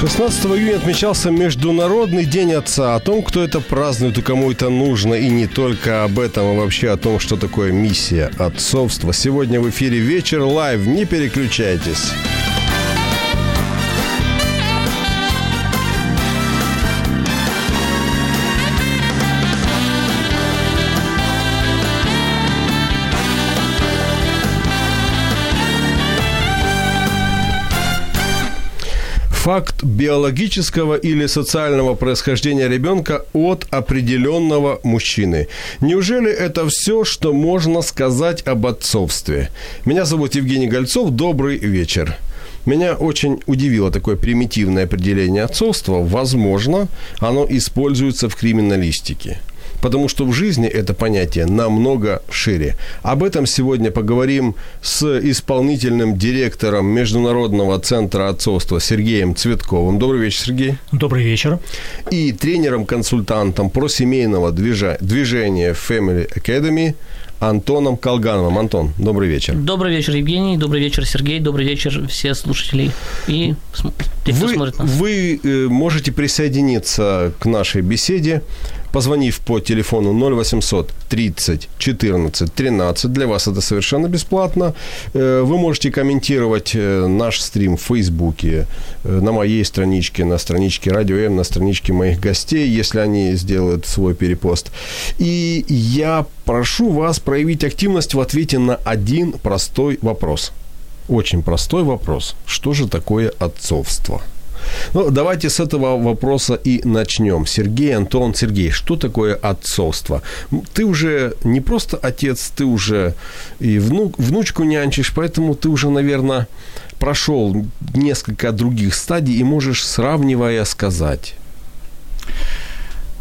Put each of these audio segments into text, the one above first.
16 июня отмечался Международный день отца. О том, кто это празднует и кому это нужно, и не только об этом, а вообще о том, что такое миссия отцовства. Сегодня в эфире «Вечер Live». Не переключайтесь. Факт биологического или социального происхождения ребенка от определенного мужчины. Неужели это все, что можно сказать об отцовстве? Меня зовут Евгений Гольцов. Добрый вечер. Меня очень удивило такое примитивное определение отцовства. Возможно, оно используется в криминалистике потому что в жизни это понятие намного шире. Об этом сегодня поговорим с исполнительным директором Международного центра отцовства Сергеем Цветковым. Добрый вечер, Сергей. Добрый вечер. И тренером-консультантом про семейного движения Family Academy Антоном Колгановым. Антон, добрый вечер. Добрый вечер, Евгений. Добрый вечер, Сергей. Добрый вечер, все слушатели и те, кто вы, смотрит нас. Вы э, можете присоединиться к нашей беседе позвонив по телефону 0800 30 14 13. Для вас это совершенно бесплатно. Э, вы можете комментировать э, наш стрим в Фейсбуке, э, на моей страничке, на страничке Радио М, на страничке моих гостей, если они сделают свой перепост. И я прошу вас проявить активность в ответе на один простой вопрос. Очень простой вопрос. Что же такое отцовство? Ну, давайте с этого вопроса и начнем. Сергей, Антон, Сергей, что такое отцовство? Ты уже не просто отец, ты уже и внук, внучку нянчишь, поэтому ты уже, наверное, прошел несколько других стадий и можешь, сравнивая, сказать.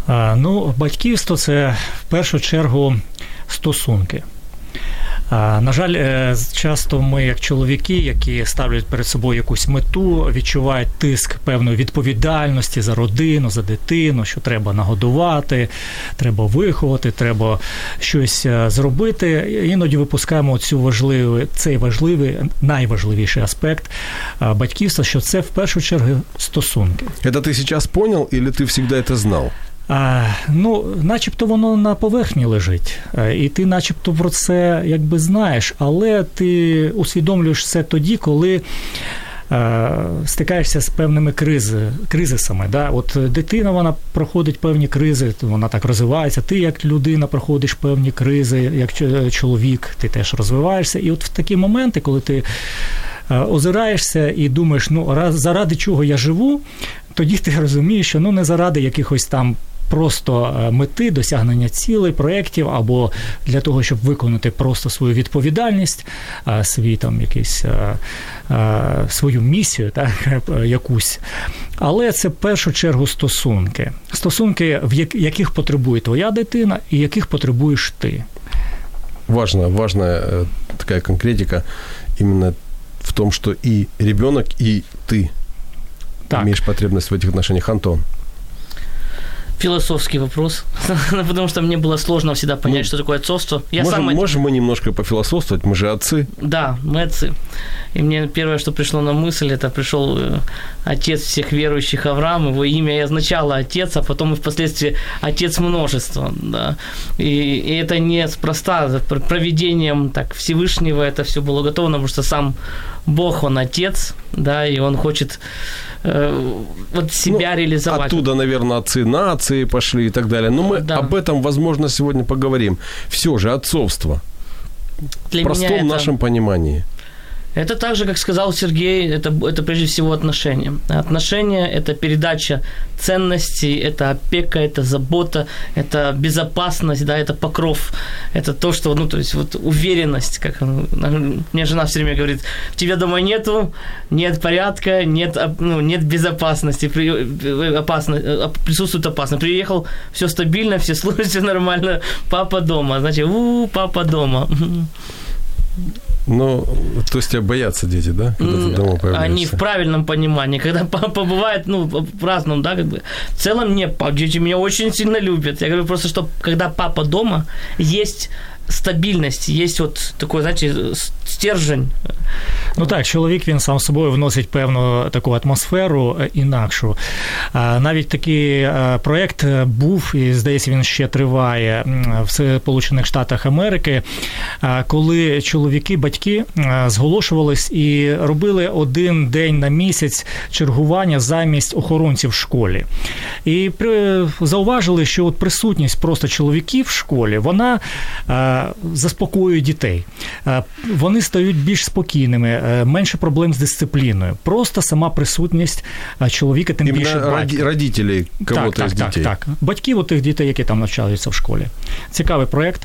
А, ну, батьківство це в першу чергу стосунки. На жаль, е, часто ми, як чоловіки, які ставлять перед собою якусь мету, відчувають тиск певної відповідальності за родину, за дитину, що треба нагодувати, треба виховати, треба щось е, зробити. Іноді випускаємо цю важливу, цей важливий, найважливіший аспект батьківства, що це в першу чергу стосунки. Це ти зараз зрозумів, або ти завжди це знав? Ну, начебто воно на поверхні лежить, і ти, начебто, про це якби знаєш, але ти усвідомлюєш це тоді, коли. Стикаєшся з певними кризи, кризисами. Да? От дитина вона проходить певні кризи, вона так розвивається. Ти як людина проходиш певні кризи, як чоловік, ти теж розвиваєшся. І от в такі моменти, коли ти озираєшся і думаєш, ну раз заради чого я живу, тоді ти розумієш, що ну не заради якихось там просто е, мети досягнення цілей, проєктів, або для того, щоб виконати просто свою відповідальність, е, свій там якийсь е, свою місію, так, якусь. Але це в першу чергу стосунки. Стосунки, в яких потребує твоя дитина і яких потребуєш ти. Важна, важна такая конкретика именно в том, что и ребенок, и ты так. имеешь потребность в этих отношениях. Антон философский вопрос, потому что мне было сложно всегда понять, ну, что такое отцовство. Я можем, сам... можем мы немножко пофилософствовать, мы же отцы. Да, мы отцы. И мне первое, что пришло на мысль, это пришел э, отец всех верующих Авраам, его имя и означало отец, а потом и впоследствии отец множества. Да. И, и это неспроста, проведением так, Всевышнего это все было готово, потому что сам Бог, он отец, да, и он хочет вот себя ну, реализовать. Оттуда, наверное, отцы нации пошли и так далее. Но мы да. об этом, возможно, сегодня поговорим. Все же отцовство. Для в простом это... нашем понимании. Это так же, как сказал Сергей, это, это прежде всего отношения. Отношения – это передача ценностей, это опека, это забота, это безопасность, да, это покров, это то, что, ну, то есть вот уверенность, как мне жена все время говорит, тебя дома нету, нет порядка, нет, ну, нет безопасности, опасно, э, присутствует опасность. Приехал, все стабильно, все слушают, все нормально, папа дома, значит, у, папа дома. Ну, то есть тебя боятся дети, да, когда ты дома появляешься? Они в правильном понимании, когда папа бывает, ну, в разном, да, как бы. В целом, нет, дети меня очень сильно любят. Я говорю просто, что когда папа дома, есть стабільність, є от такий, знаєте, стержень. Ну так, чоловік він сам собою вносить певну таку атмосферу е, інакшу. Навіть такий е, проєкт був, і здається, він ще триває в Сполучених Штатах Америки, коли чоловіки, батьки е, зголошувались і робили один день на місяць чергування замість охоронців в школі. І зауважили, що от присутність просто чоловіків в школі, вона заспокоює дітей. Вони стають більш спокійними, менше проблем з дисципліною. Просто сама присутність чоловіка, тим Іменно більше батьків. родителей кого-то так, з так, дітей. Так, так. Батьків тих дітей, які там навчаються в школі. Цікавий проєкт.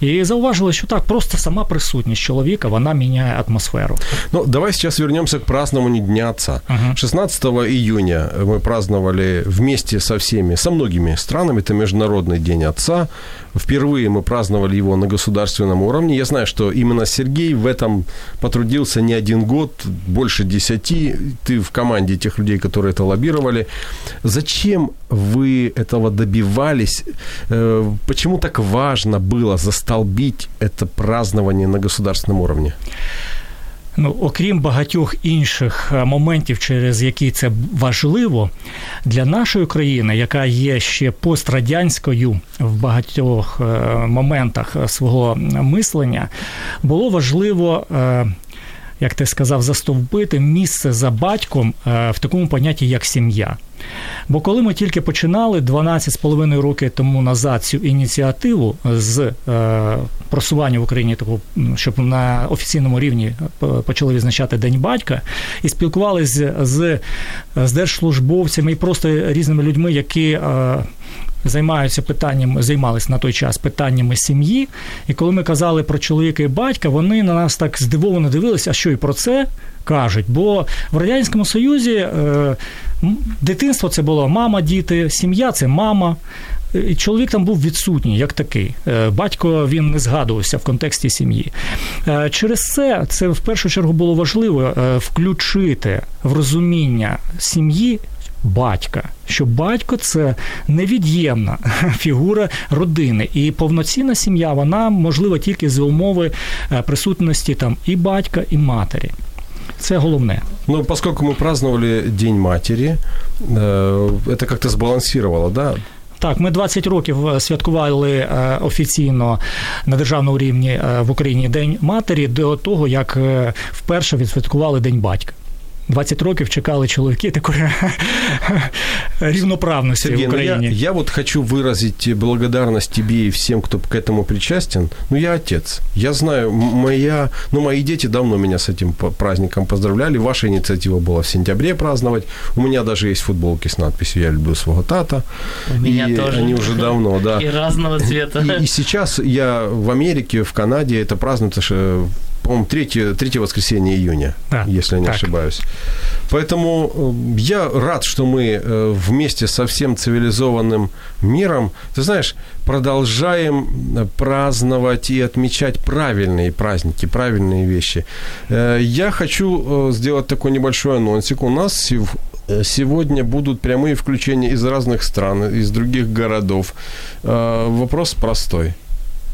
І зауважили, що так, просто сама присутність чоловіка, вона міняє атмосферу. Ну, давай сейчас вернемся к празднованию Дня Отца. Угу. 16 июня мы праздновали вместе со всеми, со многими странами, это Международный День Отца. Впервые мы праздновали его на государственном уровне. Я знаю, что именно Сергей в этом потрудился не один год, больше десяти. Ты в команде тех людей, которые это лоббировали. Зачем вы этого добивались? Э, почему так важно было застолбить это празднование на государственном уровне? Ну, окрім багатьох інших е, моментів, через які це важливо для нашої країни, яка є ще пострадянською в багатьох е, моментах свого мислення, було важливо. Е, як ти сказав, застовбити місце за батьком в такому понятті, як сім'я. Бо коли ми тільки починали 12,5 роки тому назад цю ініціативу з е, просування в Україні таку, щоб на офіційному рівні е, почали відзначати День батька, і спілкувалися з, з держслужбовцями і просто різними людьми, які. Е, Займаються питанням, займалися на той час питаннями сім'ї. І коли ми казали про чоловіка і батька, вони на нас так здивовано дивилися, а що і про це кажуть. Бо в Радянському Союзі е, дитинство це було мама, діти, сім'я це мама. І Чоловік там був відсутній, як такий. Е, батько він не згадувався в контексті сім'ї. Е, через це це в першу чергу було важливо е, включити в розуміння сім'ї Батька, що батько це невід'ємна фігура родини, і повноцінна сім'я вона можлива тільки за умови присутності там і батька, і матері. Це головне. Ну, поскольку мы праздновали День матери, э, это как-то сбалансировало, да? Так, ми 20 років е, святкували е, офіційно на державному рівні е, в Україні День матері до того, як вперше відсвяткували День батька. 20 років чекали чоловіки такої рівноправності Сергей, в Украине. Ну я, я вот хочу выразить благодарность тебе и всем, кто к этому причастен. Ну, я отец. Я знаю, моя, ну, мои дети давно меня с этим праздником поздравляли. Ваша инициатива была в сентябре праздновать. У меня даже есть футболки с надписью «Я люблю своего тата». У меня и тоже. Они уже давно, да. И разного цвета. И, и сейчас я в Америке, в Канаде, это празднуется по-моему, третье, третье воскресенье июня, да, если я не так. ошибаюсь. Поэтому э, я рад, что мы э, вместе со всем цивилизованным миром, ты знаешь, продолжаем э, праздновать и отмечать правильные праздники, правильные вещи. Я хочу сделать такой небольшой анонсик. У нас Сегодня будут прямые включения из разных стран, из других городов. Вопрос простой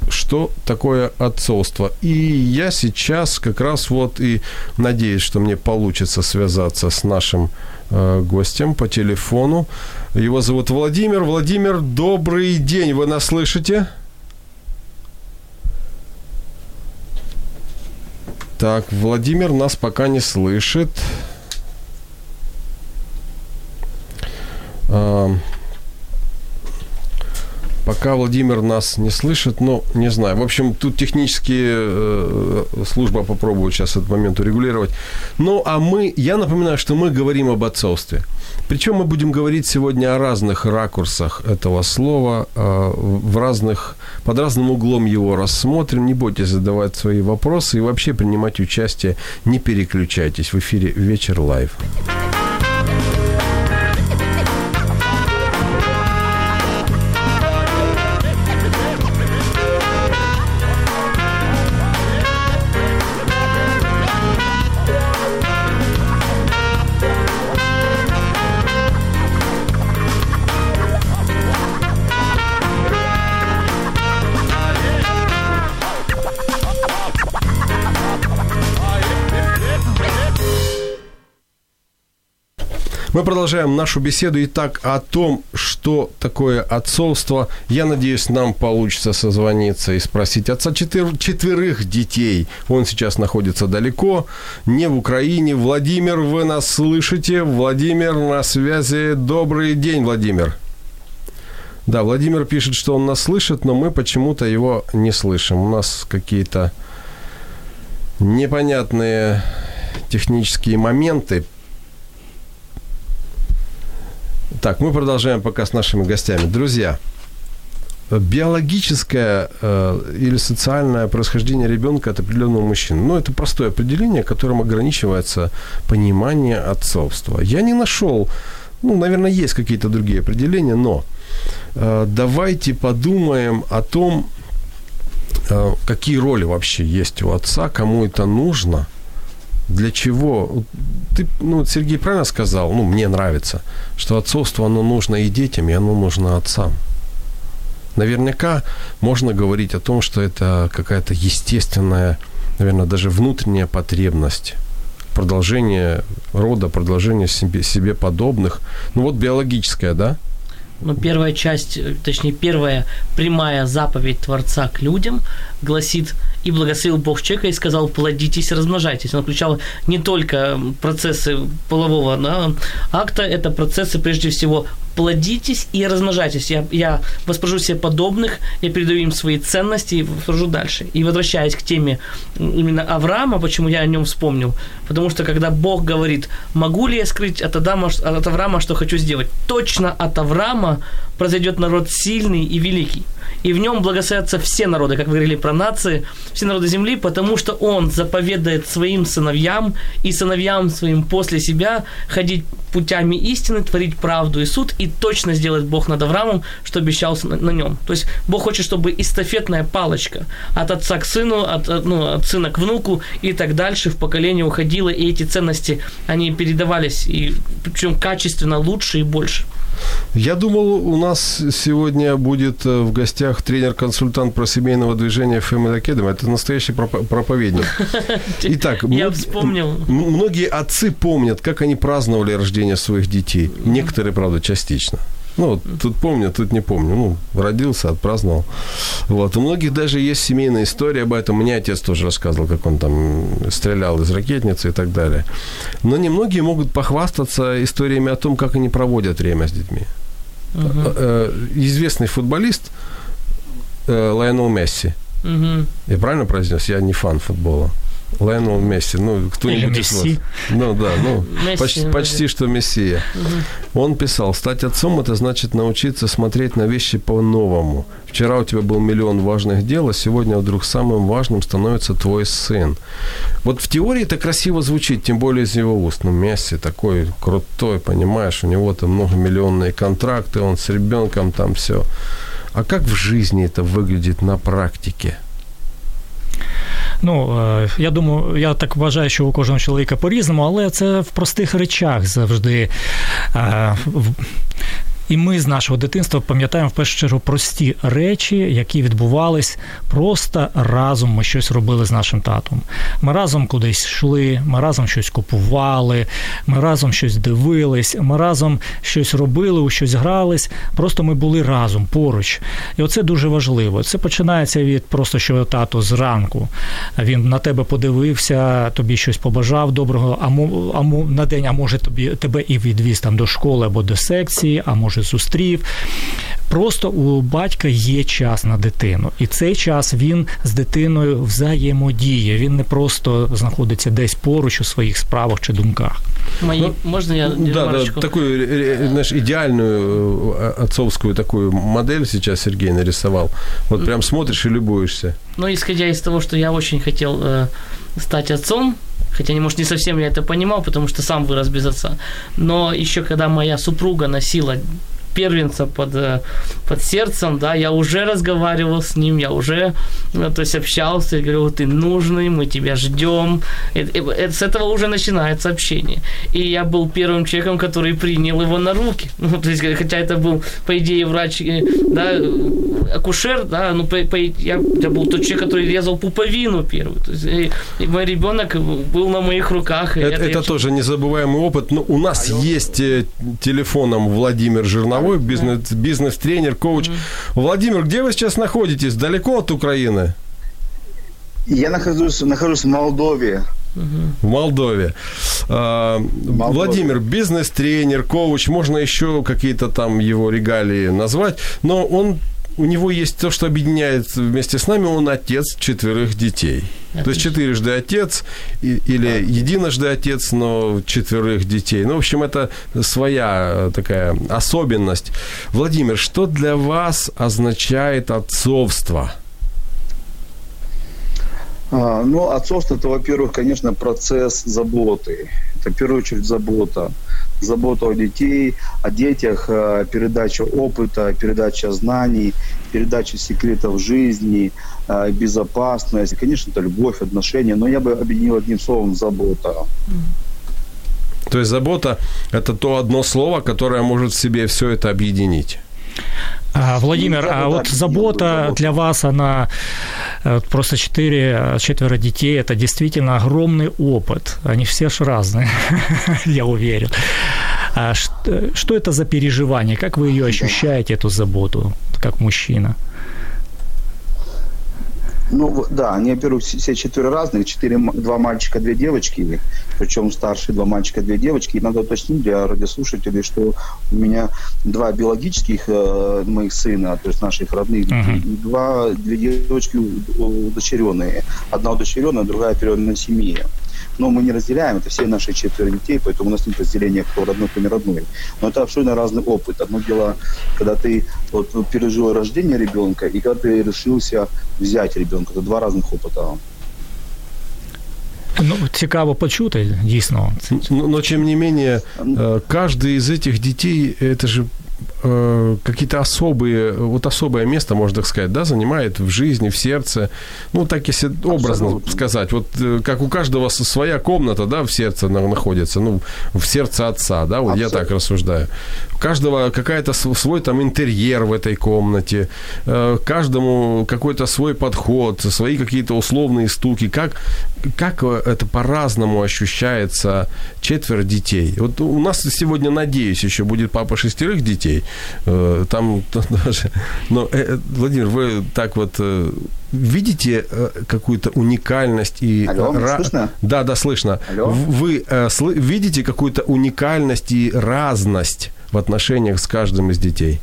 что такое отцовство. И я сейчас как раз вот и надеюсь, что мне получится связаться с нашим э, гостем по телефону. Его зовут Владимир. Владимир, добрый день. Вы нас слышите? Так, Владимир нас пока не слышит. пока Пока Владимир нас не слышит, но не знаю. В общем, тут технические э, служба попробуют сейчас этот момент урегулировать. Ну, а мы, я напоминаю, что мы говорим об отцовстве. Причем мы будем говорить сегодня о разных ракурсах этого слова, э, в разных, под разным углом его рассмотрим. Не бойтесь задавать свои вопросы и вообще принимать участие. Не переключайтесь в эфире «Вечер Live». Продолжаем нашу беседу. Итак, о том, что такое отцовство. Я надеюсь, нам получится созвониться и спросить отца четвер- четверых детей. Он сейчас находится далеко, не в Украине. Владимир, вы нас слышите? Владимир на связи. Добрый день, Владимир. Да, Владимир пишет, что он нас слышит, но мы почему-то его не слышим. У нас какие-то непонятные технические моменты. Так, мы продолжаем пока с нашими гостями. Друзья, биологическое э, или социальное происхождение ребенка от определенного мужчины. Ну, это простое определение, которым ограничивается понимание отцовства. Я не нашел, ну, наверное, есть какие-то другие определения, но э, давайте подумаем о том, э, какие роли вообще есть у отца, кому это нужно, для чего? Ты, ну, Сергей правильно сказал, ну, мне нравится, что отцовство, оно нужно и детям, и оно нужно отцам. Наверняка можно говорить о том, что это какая-то естественная, наверное, даже внутренняя потребность продолжение рода, продолжение себе, себе подобных. Ну вот биологическая, да? Ну, первая часть, точнее, первая прямая заповедь Творца к людям гласит «И благословил Бог человека и сказал, плодитесь, размножайтесь». Он включал не только процессы полового да, акта, это процессы, прежде всего, плодитесь и размножайтесь. Я, я воспрожу себе подобных, я передаю им свои ценности и воспрожу дальше. И возвращаясь к теме именно Авраама, почему я о нем вспомнил, потому что когда Бог говорит, могу ли я скрыть от, Адама, от Авраама, что хочу сделать, точно от Авраама произойдет народ сильный и великий. И в нем благословятся все народы, как вы говорили про нации, все народы земли, потому что он заповедает своим сыновьям и сыновьям своим после себя ходить путями истины, творить правду и суд, и точно сделает Бог над Авраамом, что обещался на, на нем. То есть Бог хочет, чтобы эстафетная палочка от отца к сыну, от, ну, от сына к внуку и так дальше в поколение уходила, и эти ценности, они передавались, и причем качественно лучше и больше. Я думал, у нас сегодня будет э, в гостях тренер-консультант про семейного движения Family Academy. Это настоящий проповедник. Итак, я вспомнил. Многие отцы помнят, как они праздновали рождение своих детей. Некоторые, правда, частично. Ну, тут помню, тут не помню. Ну, родился, отпраздновал. Вот. У многих даже есть семейная история об этом. Мне отец тоже рассказывал, как он там стрелял из ракетницы и так далее. Но немногие могут похвастаться историями о том, как они проводят время с детьми. Uh-huh. Известный футболист Лайонел Месси. Uh-huh. Я правильно произнес? Я не фан футбола. Лайонел Месси, ну, кто-нибудь из вас. Ну, да, ну, Месси, почти, почти что Мессия. Угу. Он писал, стать отцом – это значит научиться смотреть на вещи по-новому. Вчера у тебя был миллион важных дел, а сегодня вдруг самым важным становится твой сын. Вот в теории это красиво звучит, тем более из его уст. Ну, Месси такой крутой, понимаешь, у него там многомиллионные контракты, он с ребенком там все. А как в жизни это выглядит на практике? Ну, я думаю, я так вважаю, що у кожного чоловіка по-різному, але це в простих речах завжди. І ми з нашого дитинства пам'ятаємо в першу чергу прості речі, які відбувались просто разом. Ми щось робили з нашим татом. Ми разом кудись йшли, ми разом щось купували, ми разом щось дивились, ми разом щось робили, у щось грались. Просто ми були разом поруч. І оце дуже важливо. Це починається від просто що тато зранку. Він на тебе подивився, тобі щось побажав доброго, а мо, а мо, на день, а може тобі тебе і відвіз там до школи або до секції, а може зустрів. просто у батька є час на дитину, і цей час він з дитиною взаємодіє. Він не просто знаходиться десь поруч у своїх справах чи думках. Мои, Ну, можно я Да, да, ремарочку? такую, э, знаешь, идеальную э, отцовскую такую модель сейчас Сергей нарисовал. Вот прям смотришь и любуешься. Ну, исходя из того, что я очень хотел э, стать отцом, хотя, может, не совсем я это понимал, потому что сам вырос без отца, но еще когда моя супруга носила первенца под, э, под сердцем, да, я уже разговаривал с ним, я уже, ну, то есть общался, говорил, ты нужный, мы тебя ждем. Это, это- с этого уже начинается общение. И я был первым человеком, который принял его на руки. Ну, то есть, хотя это был, по идее, врач, э, да, э, акушер, да, ну, по, по- я, я был тот человек, который резал пуповину первую. То есть, и, и мой ребенок был на моих руках. и Это, я- это тоже незабываемый опыт. Но у нас есть э, телефоном Владимир Жирновой, бизнес, бизнес-тренер, коуч. Владимир, где вы сейчас находитесь? Далеко от Украины? Я нахожусь, нахожусь в Молдове. В Молдове. А, Молдове. Владимир, бизнес-тренер, коуч, можно еще какие-то там его регалии назвать, но он у него есть то, что объединяет вместе с нами, он отец четверых детей. То есть четырежды отец или единожды отец, но четверых детей. Ну, в общем, это своя э, такая особенность. Владимир, что для вас означает отцовство? А, ну, отцовство это, во-первых, конечно, процесс заботы. Это в первую очередь забота. Забота о детей, о детях, а, передача опыта, передача знаний, передача секретов жизни, а, безопасность. Конечно, это любовь, отношения. Но я бы объединил одним словом забота. То есть забота – это то одно слово, которое может в себе все это объединить. А, Владимир, а вот забота для вас, она э, просто четыре, четверо детей, это действительно огромный опыт. Они все ж разные, я уверен. А ш- что это за переживание? Как вы ее ощущаете, эту заботу, как мужчина? Ну, да, они, во-первых, все четверо разных. Четыре, два мальчика, две девочки. Причем старшие два мальчика, две девочки. И надо уточнить для радиослушателей, что у меня два биологических э, моих сына, то есть наших родных детей, Мгм. и два, две девочки удочеренные. Одна удочеренная, другая переведена семье. Но мы не разделяем, это все наши четверо детей, поэтому у нас нет разделения, кто родной, кто не родной. Но это абсолютно разный опыт. Одно дело, когда ты вот, пережил рождение ребенка, и когда ты решился взять ребенка. Это два разных опыта. Ну, цікаво почути, дійсно. Но, но тем не менее, каждый из этих детей, это же э, какие-то особые, вот особое место, можно так сказать, да, занимает в жизни, в сердце. Ну, так если образно Абсолютно. сказать, вот э, как у каждого своя комната, да, в сердце на- находится, ну, в сердце отца, да, вот я Абсолютно. так рассуждаю. У каждого какая-то свой там интерьер в этой комнате, э, каждому какой-то свой подход, свои какие-то условные стуки. Как, как это по-разному ощущается четверо детей? Вот у нас сегодня, надеюсь, еще будет папа шестерых детей. Э, Там даже... Но, э, Владимир, вы так вот э, видите какую-то уникальность и... Алло, ра- слышно? Да, да, слышно. Алло? Вы сл- видите какую-то уникальность и разность в отношениях с каждым из детей?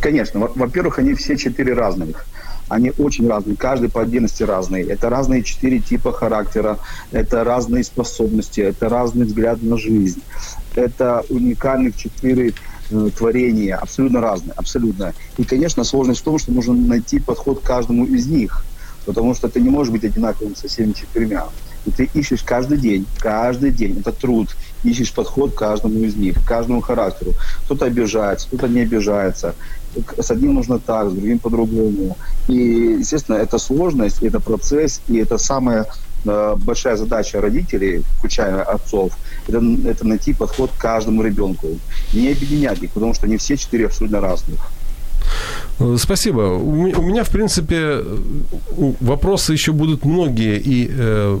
Конечно. Во- Во-первых, они все четыре разных. Они очень разные, каждый по отдельности разный. Это разные четыре типа характера, это разные способности, это разный взгляд на жизнь. Это уникальных четыре э, творения, абсолютно разные, абсолютно. И, конечно, сложность в том, что нужно найти подход к каждому из них, потому что ты не можешь быть одинаковым со всеми четырьмя. И ты ищешь каждый день, каждый день, это труд, ищешь подход к каждому из них, к каждому характеру. Кто-то обижается, кто-то не обижается. С одним нужно так, с другим по-другому. И, естественно, это сложность, это процесс, и это самая э, большая задача родителей, включая отцов, это, это найти подход к каждому ребенку. Не объединять их, потому что они все четыре абсолютно разных. Спасибо. У ме- у меня, в принципе, э, вопросы еще будут многие и э,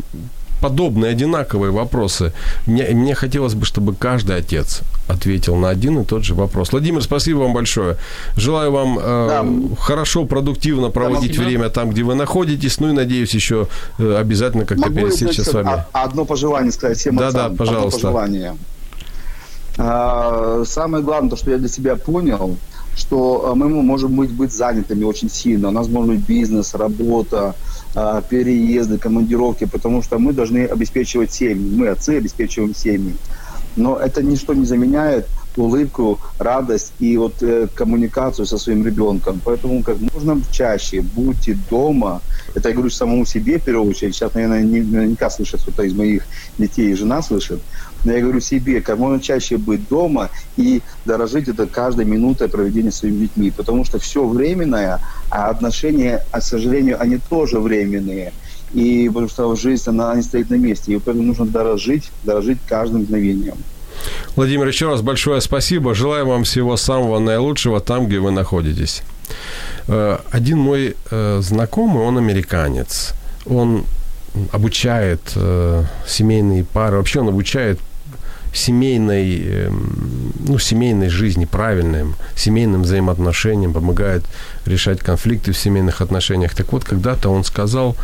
подобные, одинаковые вопросы. Мне, мне хотелось бы, чтобы каждый отец ответил на один и тот же вопрос. Владимир, спасибо вам большое. Желаю вам э, Да. хорошо, продуктивно проводить спасибо. время там, где вы находитесь. Ну и надеюсь еще э, обязательно как-то пересечься с вами. одно пожелание сказать всем Да-да, отцам? Одно пожалуйста. пожелание. А, самое главное, то, что я для себя понял, что мы можем быть, быть занятыми очень сильно. У нас может быть бизнес, работа, а, переезды, командировки, потому что мы должны обеспечивать семьи. Мы, отцы, обеспечиваем семьи. Но это ничто не заменяет улыбку, радость и вот э, коммуникацию со своим ребенком. Поэтому как можно чаще будьте дома. Это я говорю самому себе в первую очередь. Сейчас, наверное, не, наверняка слышит кто-то из моих детей, и жена слышит. Но я говорю себе, как можно чаще быть дома и дорожить это каждой минутой проведения своими детьми. Потому что все временное, а отношения, к сожалению, они тоже временные. И потому что жизнь, она не стоит на месте. И поэтому нужно дорожить, дорожить каждым мгновением. Владимир, еще раз большое спасибо. Желаю вам всего самого наилучшего там, где вы находитесь. Э, один мой э, знакомый, он американец. Он обучает э, семейные пары. Вообще он обучает семейной, эм, ну, семейной жизни, правильным, семейным взаимоотношениям, помогает решать конфликты в семейных отношениях. Так вот, когда-то он сказал,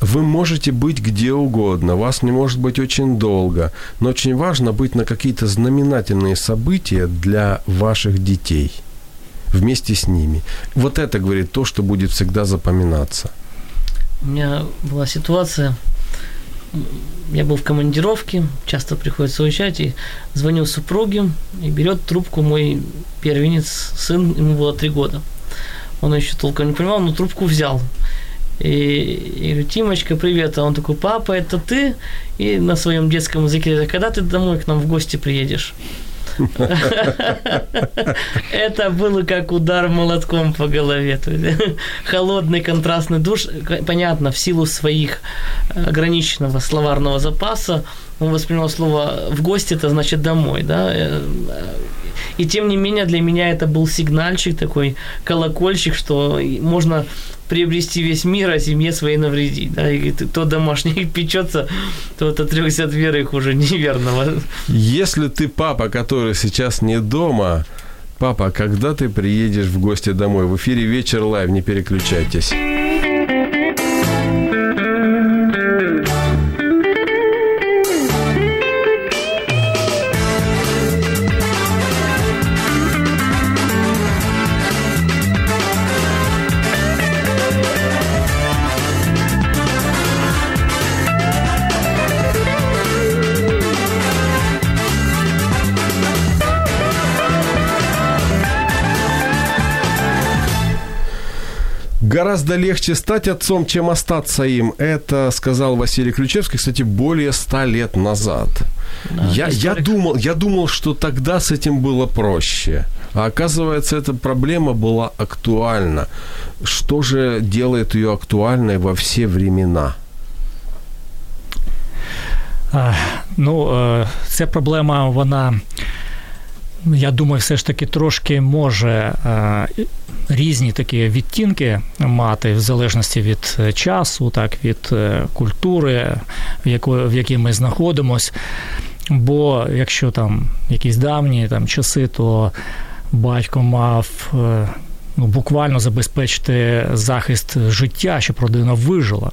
вы можете быть где угодно, вас не может быть очень долго, но очень важно быть на какие-то знаменательные события для ваших детей вместе с ними. Вот это, говорит, то, что будет всегда запоминаться. У меня была ситуация, я был в командировке, часто приходится уезжать, и звоню супруге, и берет трубку мой первенец, сын, ему было три года. Он еще толком не понимал, но трубку взял. И, и говорю, Тимочка, привет. А он такой, папа, это ты? И на своем детском языке, когда ты домой к нам в гости приедешь? Это было как удар молотком по голове. Холодный контрастный душ, понятно, в силу своих ограниченного словарного запаса, он воспринял слово «в гости» это значит «домой», да, э, и тем не менее для меня это был сигнальчик такой, колокольчик, что можно приобрести весь мир, а семье своей навредить. Да? И кто о домашних не печется, тот отрекся от веры и хуже неверного. Если ты папа, который сейчас не дома, папа, когда ты приедешь в гости домой? В эфире «Вечер Live», не переключайтесь. Гораздо легче стать отцом, чем остаться им. Это сказал Василий Ключевский, кстати, более ста лет назад. Да, я, я, думал, я думал, что тогда с этим было проще. А оказывается, эта проблема была актуальна. Что же делает ее актуальной во все времена? А, ну, ця проблема, вона я думаю, все ж таки трошки може е, різні такі відтінки мати в залежності від е, часу, так від е, культури, в якої в якій ми знаходимося. Бо якщо там якісь давні там часи, то батько мав ну, буквально забезпечити захист життя, щоб родина вижила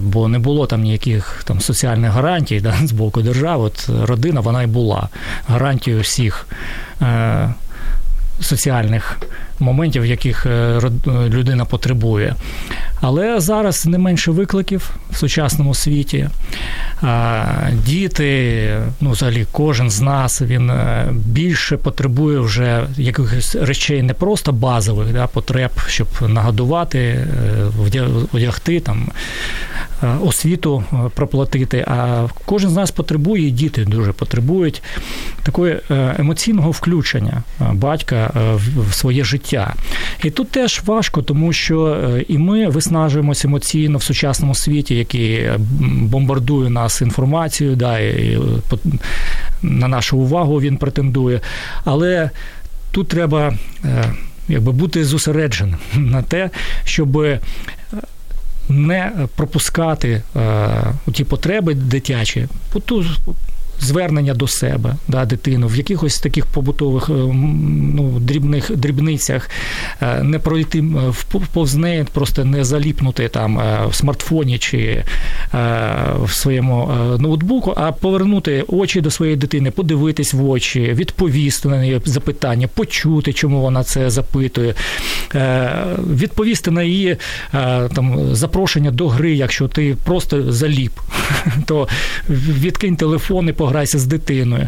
бо не було там ніяких там соціальних гарантій да, з боку держави. От родина вона й була гарантією всіх е, Соціальних моментів, яких е, людина потребує. Але зараз не менше викликів в сучасному світі. Діти, ну взагалі, кожен з нас він е, більше потребує вже якихось речей не просто базових да, потреб, щоб нагодувати, е, одягти там. Освіту проплатити, а кожен з нас потребує, і діти дуже потребують такої емоційного включення батька в своє життя. І тут теж важко, тому що і ми виснажуємося емоційно в сучасному світі, який бомбардує нас інформацією, да, і на нашу увагу він претендує. Але тут треба якби бути зосередженим на те, щоб. Не пропускати ті потреби дитячі, звернення до себе, да, дитину, в якихось таких побутових ну, дрібних дрібницях, не пройти повз неї, просто не заліпнути там в смартфоні чи в своєму ноутбуку, а повернути очі до своєї дитини, подивитись в очі, відповісти на неї запитання, почути, чому вона це запитує, відповісти на її там запрошення до гри, якщо ти просто заліп, то відкинь телефон і пограйся з дитиною.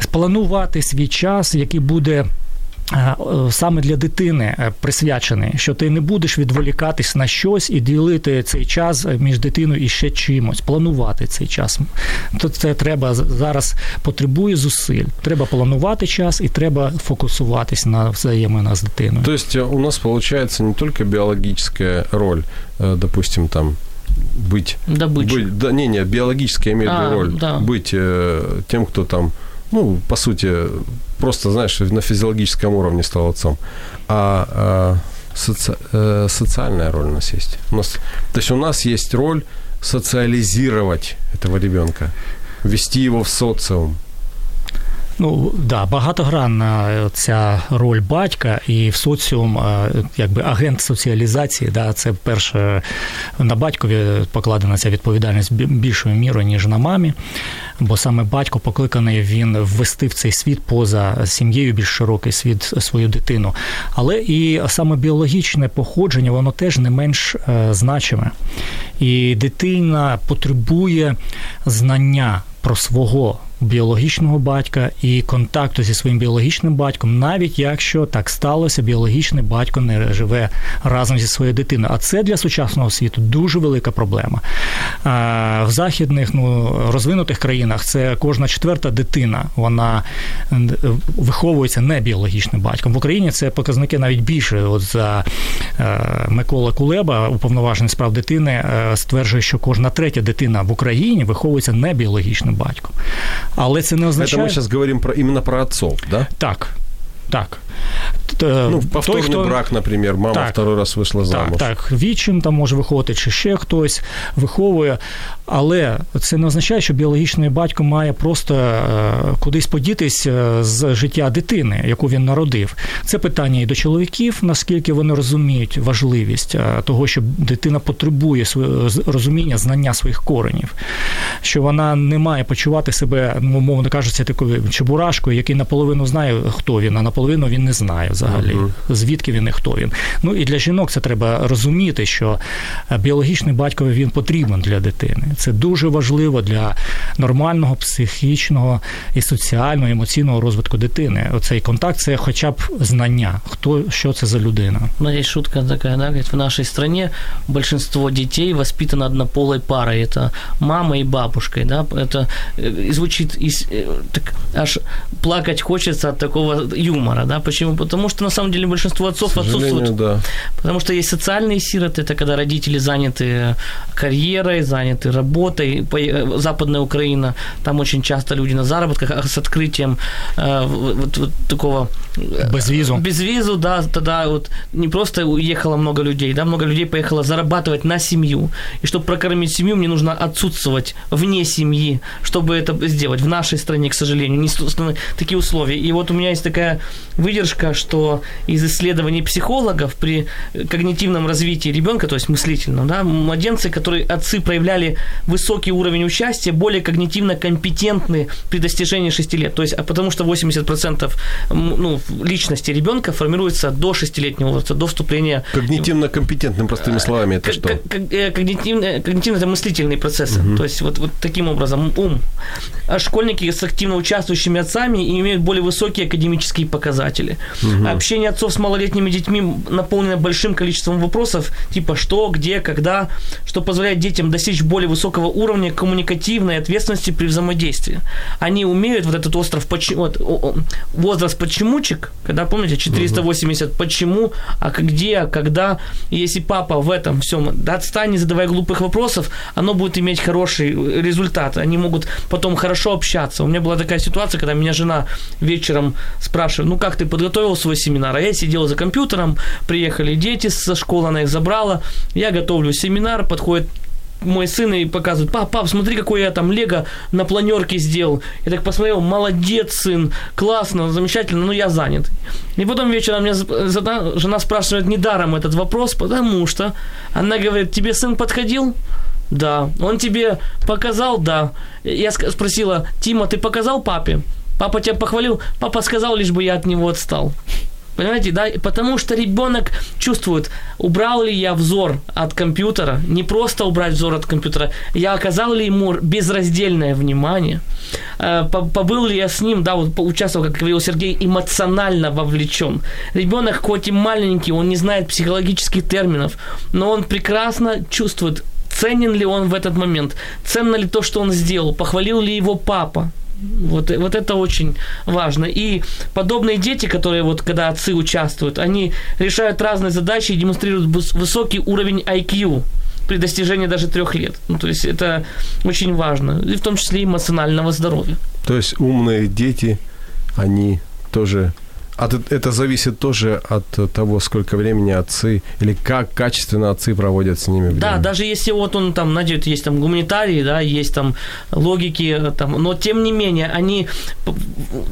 Спланувати свій час, який буде. Саме для дитини е, присвячений, що ти не будеш відволікатись на щось і ділити цей час між дитиною і ще чимось, планувати цей час. То це треба зараз потребує зусиль. Треба планувати час і треба фокусуватись на взаєминах з дитиною. Тобто у нас виходить не тільки біологічна роль, э, допустим, там быть... Быть, да, не, не, биологически я имею в виду а, роль. Да. Быть э, тем, кто там, ну, по сути, просто, знаешь, на физиологическом уровне стал отцом. А, а соци, э, социальная роль у нас есть. У нас, то есть у нас есть роль социализировать этого ребенка, ввести его в социум. Ну да, багатогранна ця роль батька і в соціум, якби агент соціалізації. Да, Це перше на батькові покладена ця відповідальність більшою мірою, ніж на мамі. Бо саме батько покликаний він ввести в цей світ поза сім'єю більш широкий світ свою дитину. Але і саме біологічне походження, воно теж не менш е, значиме. І дитина потребує знання про свого біологічного батька і контакту зі своїм біологічним батьком, навіть якщо так сталося, біологічний батько не живе разом зі своєю дитиною. А це для сучасного світу дуже велика проблема. В західних ну, розвинутих країнах це кожна четверта дитина, вона виховується не біологічним батьком. В Україні це показники навіть більше. От за е, Микола Кулеба, уповноважений справ дитини, е, стверджує, що кожна третя дитина в Україні виховується не біологічним батьком. Але це не означає... Це ми зараз говоримо про іменно про отцов, да? Так. Так. Ну, повторний Той, хто... брак, наприклад, мама так, второй раз вийшла замуж. Так, так. Вічим там може виходити, чи ще хтось виховує. Але це не означає, що біологічний батько має просто е, кудись подітись е, з життя дитини, яку він народив. Це питання і до чоловіків, наскільки вони розуміють важливість е, того, що дитина потребує розуміння, знання своїх коренів, що вона не має почувати себе, ну, умовно кажучи, такою чебурашкою, який наполовину знає, хто він, а наполовину він не знає взагалі, uh-huh. звідки він і хто він. Ну і для жінок це треба розуміти, що біологічний батько він потрібен для дитини. Це дуже важливо для нормального психічного і соціального, і емоційного розвитку дитини. Оцей контакт це хоча б знання, хто що це за людина. Ну, є шутка така, да, говорит, в нашій стране большинство детей воспитано однополой парой. Это мама и бабушкой, да, это э, звучит э, так аж плакать хочется от такого юмора, Да, почему? Потому что на самом деле большинство отцов отсутствуют. Да. Потому что есть социальные сироты, это когда родители заняты карьерой, заняты работой, работой, э, Западная Украина, там очень часто люди на заработках, а с открытием э, вот, вот такого... Э, без визу. Без визу, да, тогда вот не просто уехало много людей, да, много людей поехало зарабатывать на семью. И чтобы прокормить семью, мне нужно отсутствовать вне семьи, чтобы это сделать. В нашей стране, к сожалению, не такие условия. И вот у меня есть такая выдержка, что из исследований психологов при когнитивном развитии ребенка, то есть мыслительном, да, младенцы, которые отцы проявляли высокий уровень участия, более когнитивно компетентны при достижении 6 лет. То есть, а потому что 80% ну, личности ребенка формируется до 6-летнего возраста, до вступления... Когнитивно компетентным, простыми словами, это что? Э, когнитивно, когнитивно это мыслительные процессы. Угу. То есть, вот, вот таким образом ум. А школьники с активно участвующими отцами имеют более высокие академические показатели. Угу. Общение отцов с малолетними детьми наполнено большим количеством вопросов, типа что, где, когда, что позволяет детям достичь более высокого уровня коммуникативной ответственности при взаимодействии. Они умеют вот этот остров, вот, возраст почемучек, когда, помните, 480 угу. почему, а где, а когда, и если папа в этом всем да, отстань, не задавая глупых вопросов, оно будет иметь хороший результат. Они могут потом хорошо общаться. У меня была такая ситуация, когда меня жена вечером спрашивает, ну как ты подготовил свой семинар? А я сидел за компьютером, приехали дети со школы, она их забрала, я готовлю семинар, подходит мой сын и показывает, пап, пап, смотри, какой я там лего на планерке сделал. Я так посмотрел, молодец, сын, классно, замечательно, но я занят. И потом вечером меня жена спрашивает недаром этот вопрос, потому что она говорит, тебе сын подходил? Да. Он тебе показал? Да. Я спросила, Тима, ты показал папе? Папа тебя похвалил? Папа сказал, лишь бы я от него отстал. Понимаете, да? Потому что ребенок чувствует, убрал ли я взор от компьютера, не просто убрать взор от компьютера, я оказал ли ему безраздельное внимание, э, побыл ли я с ним, да, вот поучаствовал, как говорил Сергей, эмоционально вовлечен. Ребенок, хоть и маленький, он не знает психологических терминов, но он прекрасно чувствует, ценен ли он в этот момент, ценно ли то, что он сделал, похвалил ли его папа, вот, вот это очень важно. И подобные дети, которые вот когда отцы участвуют, они решают разные задачи и демонстрируют высокий уровень IQ при достижении даже трех лет. Ну, то есть это очень важно. И в том числе эмоционального здоровья. То есть умные дети, они тоже от, это зависит тоже от того, сколько времени отцы или как качественно отцы проводят с ними время. Да, даже если вот он там, найдет, есть там гуманитарии, да, есть там логики, там, но тем не менее, они,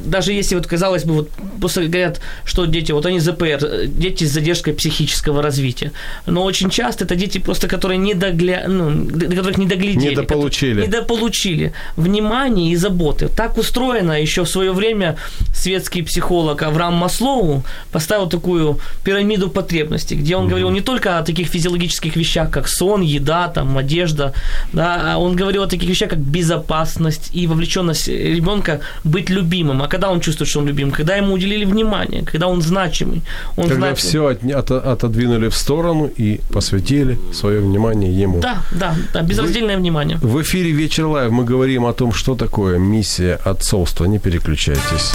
даже если вот казалось бы, вот просто говорят, что дети, вот они ЗПР, дети с задержкой психического развития, но очень часто это дети просто, которые не догля... ну, которых не доглядели. Недополучили. Недополучили внимание и заботы. Так устроено еще в свое время светский психолог Авраам Маслоу поставил такую пирамиду потребностей, где он говорил не только о таких физиологических вещах, как сон, еда, там, одежда, да, а он говорил о таких вещах, как безопасность и вовлеченность ребенка быть любимым. А когда он чувствует, что он любим? Когда ему уделили внимание, когда он значимый. Он когда знает... все от, от, отодвинули в сторону и посвятили свое внимание ему. Да, да, да безраздельное Вы, внимание. В эфире «Вечер live» мы говорим о том, что такое миссия отцовства. Не переключайтесь.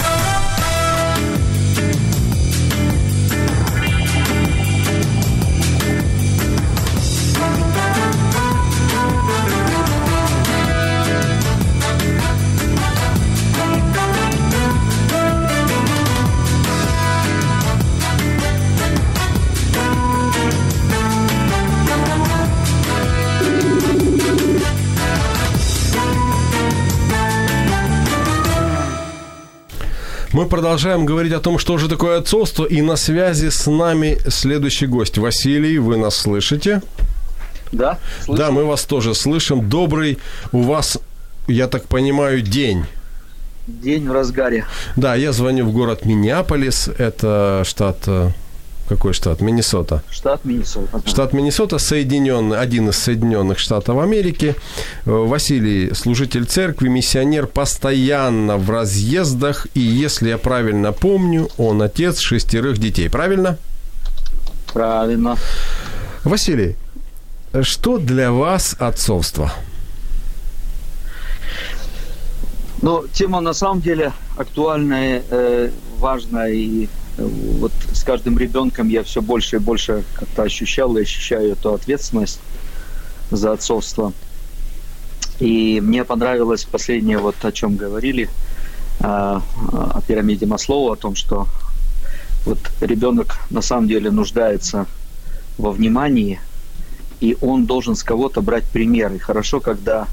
Мы продолжаем говорить о том, что же такое отцовство, и на связи с нами следующий гость. Василий, вы нас слышите? Да, слышу. Да, мы вас тоже слышим. Добрый у вас, я так понимаю, день. День в разгаре. Да, я звоню в город Миннеаполис, это штат э, какой штат? Миннесота. Штат Миннесота. Штат Миннесота, соединенный, один из Соединенных Штатов Америки. Э, Василий, служитель церкви, миссионер, постоянно в разъездах. И если я правильно помню, он отец шестерых детей. Правильно? Правильно. Василий, что для вас отцовство? Ну, тема на самом деле актуальная, э, важная и вот с каждым ребенком я все больше и больше как-то ощущал и ощущаю эту ответственность за отцовство. И мне понравилось последнее, вот о чем говорили, а, о пирамиде Маслоу, о том, что вот ребенок на самом деле нуждается во внимании, и он должен с кого-то брать пример. И хорошо, когда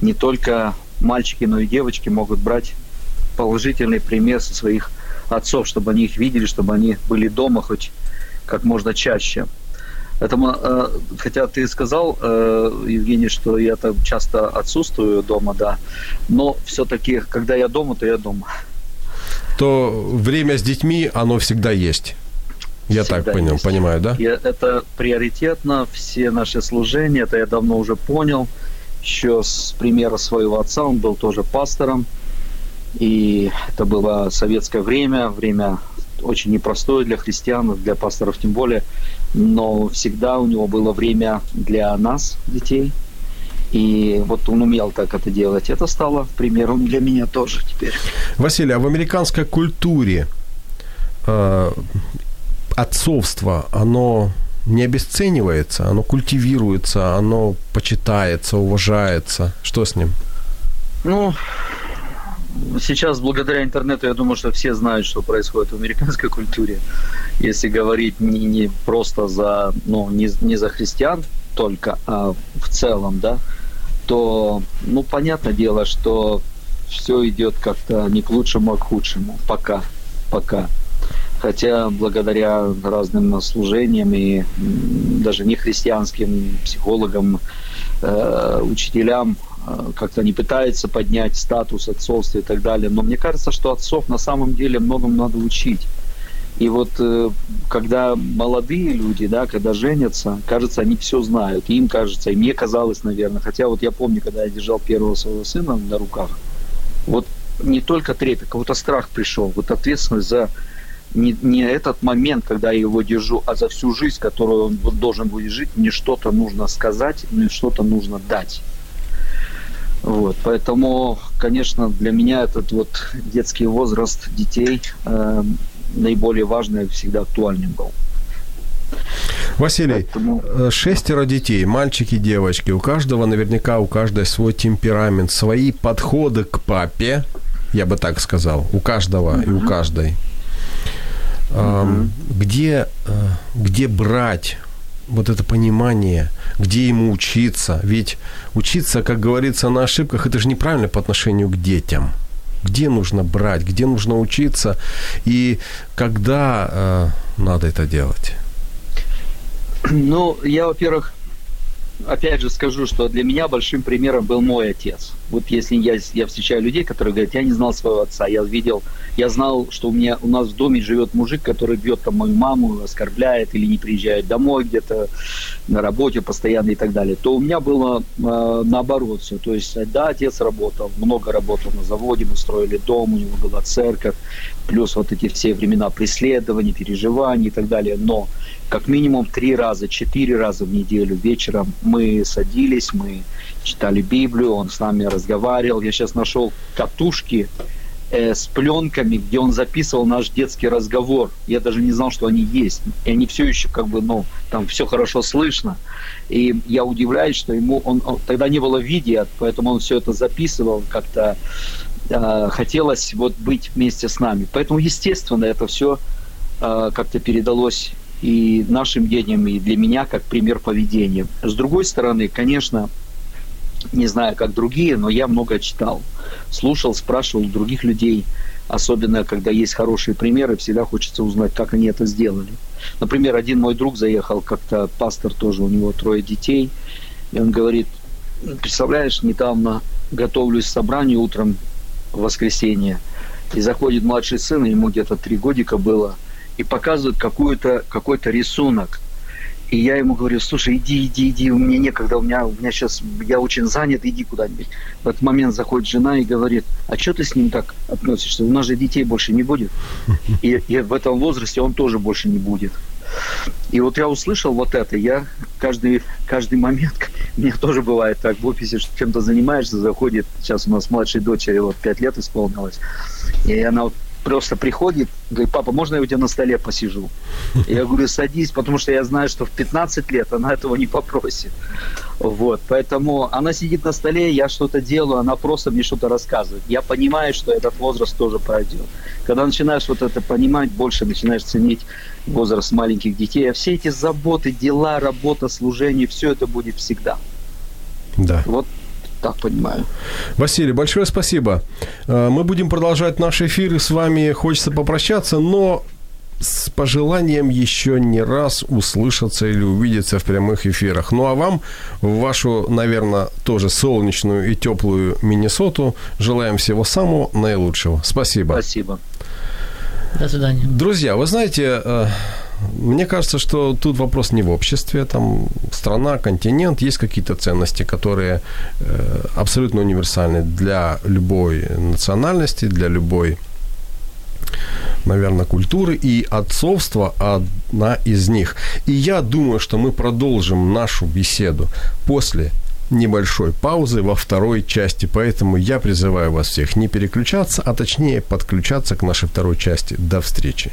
не только мальчики, но и девочки могут брать положительный пример со своих отцов, чтобы они их видели, чтобы они были дома хоть как можно чаще. Поэтому, э, хотя ты сказал, э, Евгений, что я там часто отсутствую дома, да, но все-таки, когда я дома, то я дома. То время с детьми, оно всегда есть. Я всегда так понял, есть. понимаю, да? Я, это приоритетно, все наши служения, это я давно уже понял. Еще с примера своего отца, он был тоже пастором. И это было советское время, время очень непростое для христиан, для пасторов тем более, но всегда у него было время для нас, детей, и вот он умел так это делать. Это стало примером для меня тоже теперь. Василий, а в американской культуре э, отцовство, оно не обесценивается, оно культивируется, оно почитается, уважается. Что с ним? Ну, сейчас благодаря интернету я думаю, что все знают, что происходит в американской культуре. Если говорить не, не просто за, ну, не, не за христиан, только, а в целом, да, то, ну, понятное дело, что все идет как-то не к лучшему, а к худшему. Пока. Пока. Хотя благодаря разным служениям и даже не христианским психологам, э, учителям, как-то они пытаются поднять статус отцовства и так далее. Но мне кажется, что отцов на самом деле многому надо учить. И вот э, когда молодые люди, да, когда женятся, кажется, они все знают. Им кажется, и мне казалось, наверное. Хотя вот я помню, когда я держал первого своего сына на руках, вот не только трепет, какой-то страх пришел, вот ответственность за не, не этот момент, когда я его держу, а за всю жизнь, которую он вот должен будет жить, мне что-то нужно сказать, мне что-то нужно дать. Вот, поэтому, конечно, для меня этот вот детский возраст детей э, наиболее важный и всегда актуальным был. Василий, Поэтому... Э, шестеро детей, мальчики, девочки. У каждого наверняка, у каждой свой темперамент, свои подходы к папе, я бы так сказал, у каждого uh-huh. и у каждой. Uh-huh. Где, э, где брать вот это понимание, где ему учиться? Ведь учиться, как говорится, на ошибках, это же неправильно по отношению к детям. Где нужно брать, где нужно учиться и когда э, надо это делать? Ну, я, во-первых, опять же скажу, что для меня большим примером был мой отец. Вот если я, я встречаю людей, которые говорят, я не знал своего отца, я видел, я знал, что у меня у нас в доме живет мужик, который бьет там мою маму, оскорбляет или не приезжает домой где-то на работе постоянно и так далее, то у меня было э, наоборот все. То есть, да, отец работал, много работал на заводе, мы строили дом, у него была церковь, плюс вот эти все времена преследований, переживаний и так далее. Но как минимум три раза, четыре раза в неделю вечером мы садились, мы читали Библию, он с нами разговаривал. Я сейчас нашел катушки э, с пленками, где он записывал наш детский разговор. Я даже не знал, что они есть. И они все еще как бы, ну, там все хорошо слышно. И я удивляюсь, что ему, он, он тогда не было видео, поэтому он все это записывал как-то. Э, хотелось вот быть вместе с нами. Поэтому, естественно, это все э, как-то передалось и нашим детям, и для меня как пример поведения. С другой стороны, конечно, не знаю, как другие, но я много читал, слушал, спрашивал других людей, особенно когда есть хорошие примеры, всегда хочется узнать, как они это сделали. Например, один мой друг заехал, как-то пастор тоже, у него трое детей, и он говорит, представляешь, недавно готовлюсь к собранию утром в воскресенье, и заходит младший сын, ему где-то три годика было – и показывают какую-то, какой-то рисунок. И я ему говорю, слушай, иди, иди, иди, у меня некогда, у меня, у меня сейчас, я очень занят, иди куда-нибудь. В этот момент заходит жена и говорит, а что ты с ним так относишься? У нас же детей больше не будет. И, и в этом возрасте он тоже больше не будет. И вот я услышал вот это, я каждый, каждый момент, мне тоже бывает так, в офисе чем-то занимаешься, заходит, сейчас у нас младшей дочери вот 5 лет исполнилось, и она вот просто приходит, говорит, папа, можно я у тебя на столе посижу? Я говорю, садись, потому что я знаю, что в 15 лет она этого не попросит. Вот, поэтому она сидит на столе, я что-то делаю, она просто мне что-то рассказывает. Я понимаю, что этот возраст тоже пройдет. Когда начинаешь вот это понимать, больше начинаешь ценить возраст маленьких детей. А все эти заботы, дела, работа, служение, все это будет всегда. Да. Вот так понимаю. Василий, большое спасибо. Э, мы будем продолжать наш эфир, и с вами хочется попрощаться, но с пожеланием еще не раз услышаться или увидеться в прямых эфирах. Ну а вам, в вашу, наверное, тоже солнечную и теплую Миннесоту, желаем всего самого наилучшего. Спасибо. Спасибо. До свидания. Друзья, вы знаете, э, мне кажется, что тут вопрос не в обществе, там страна, континент, есть какие-то ценности, которые э, абсолютно универсальны для любой национальности, для любой, наверное, культуры, и отцовство одна из них. И я думаю, что мы продолжим нашу беседу после небольшой паузы во второй части, поэтому я призываю вас всех не переключаться, а точнее подключаться к нашей второй части. До встречи.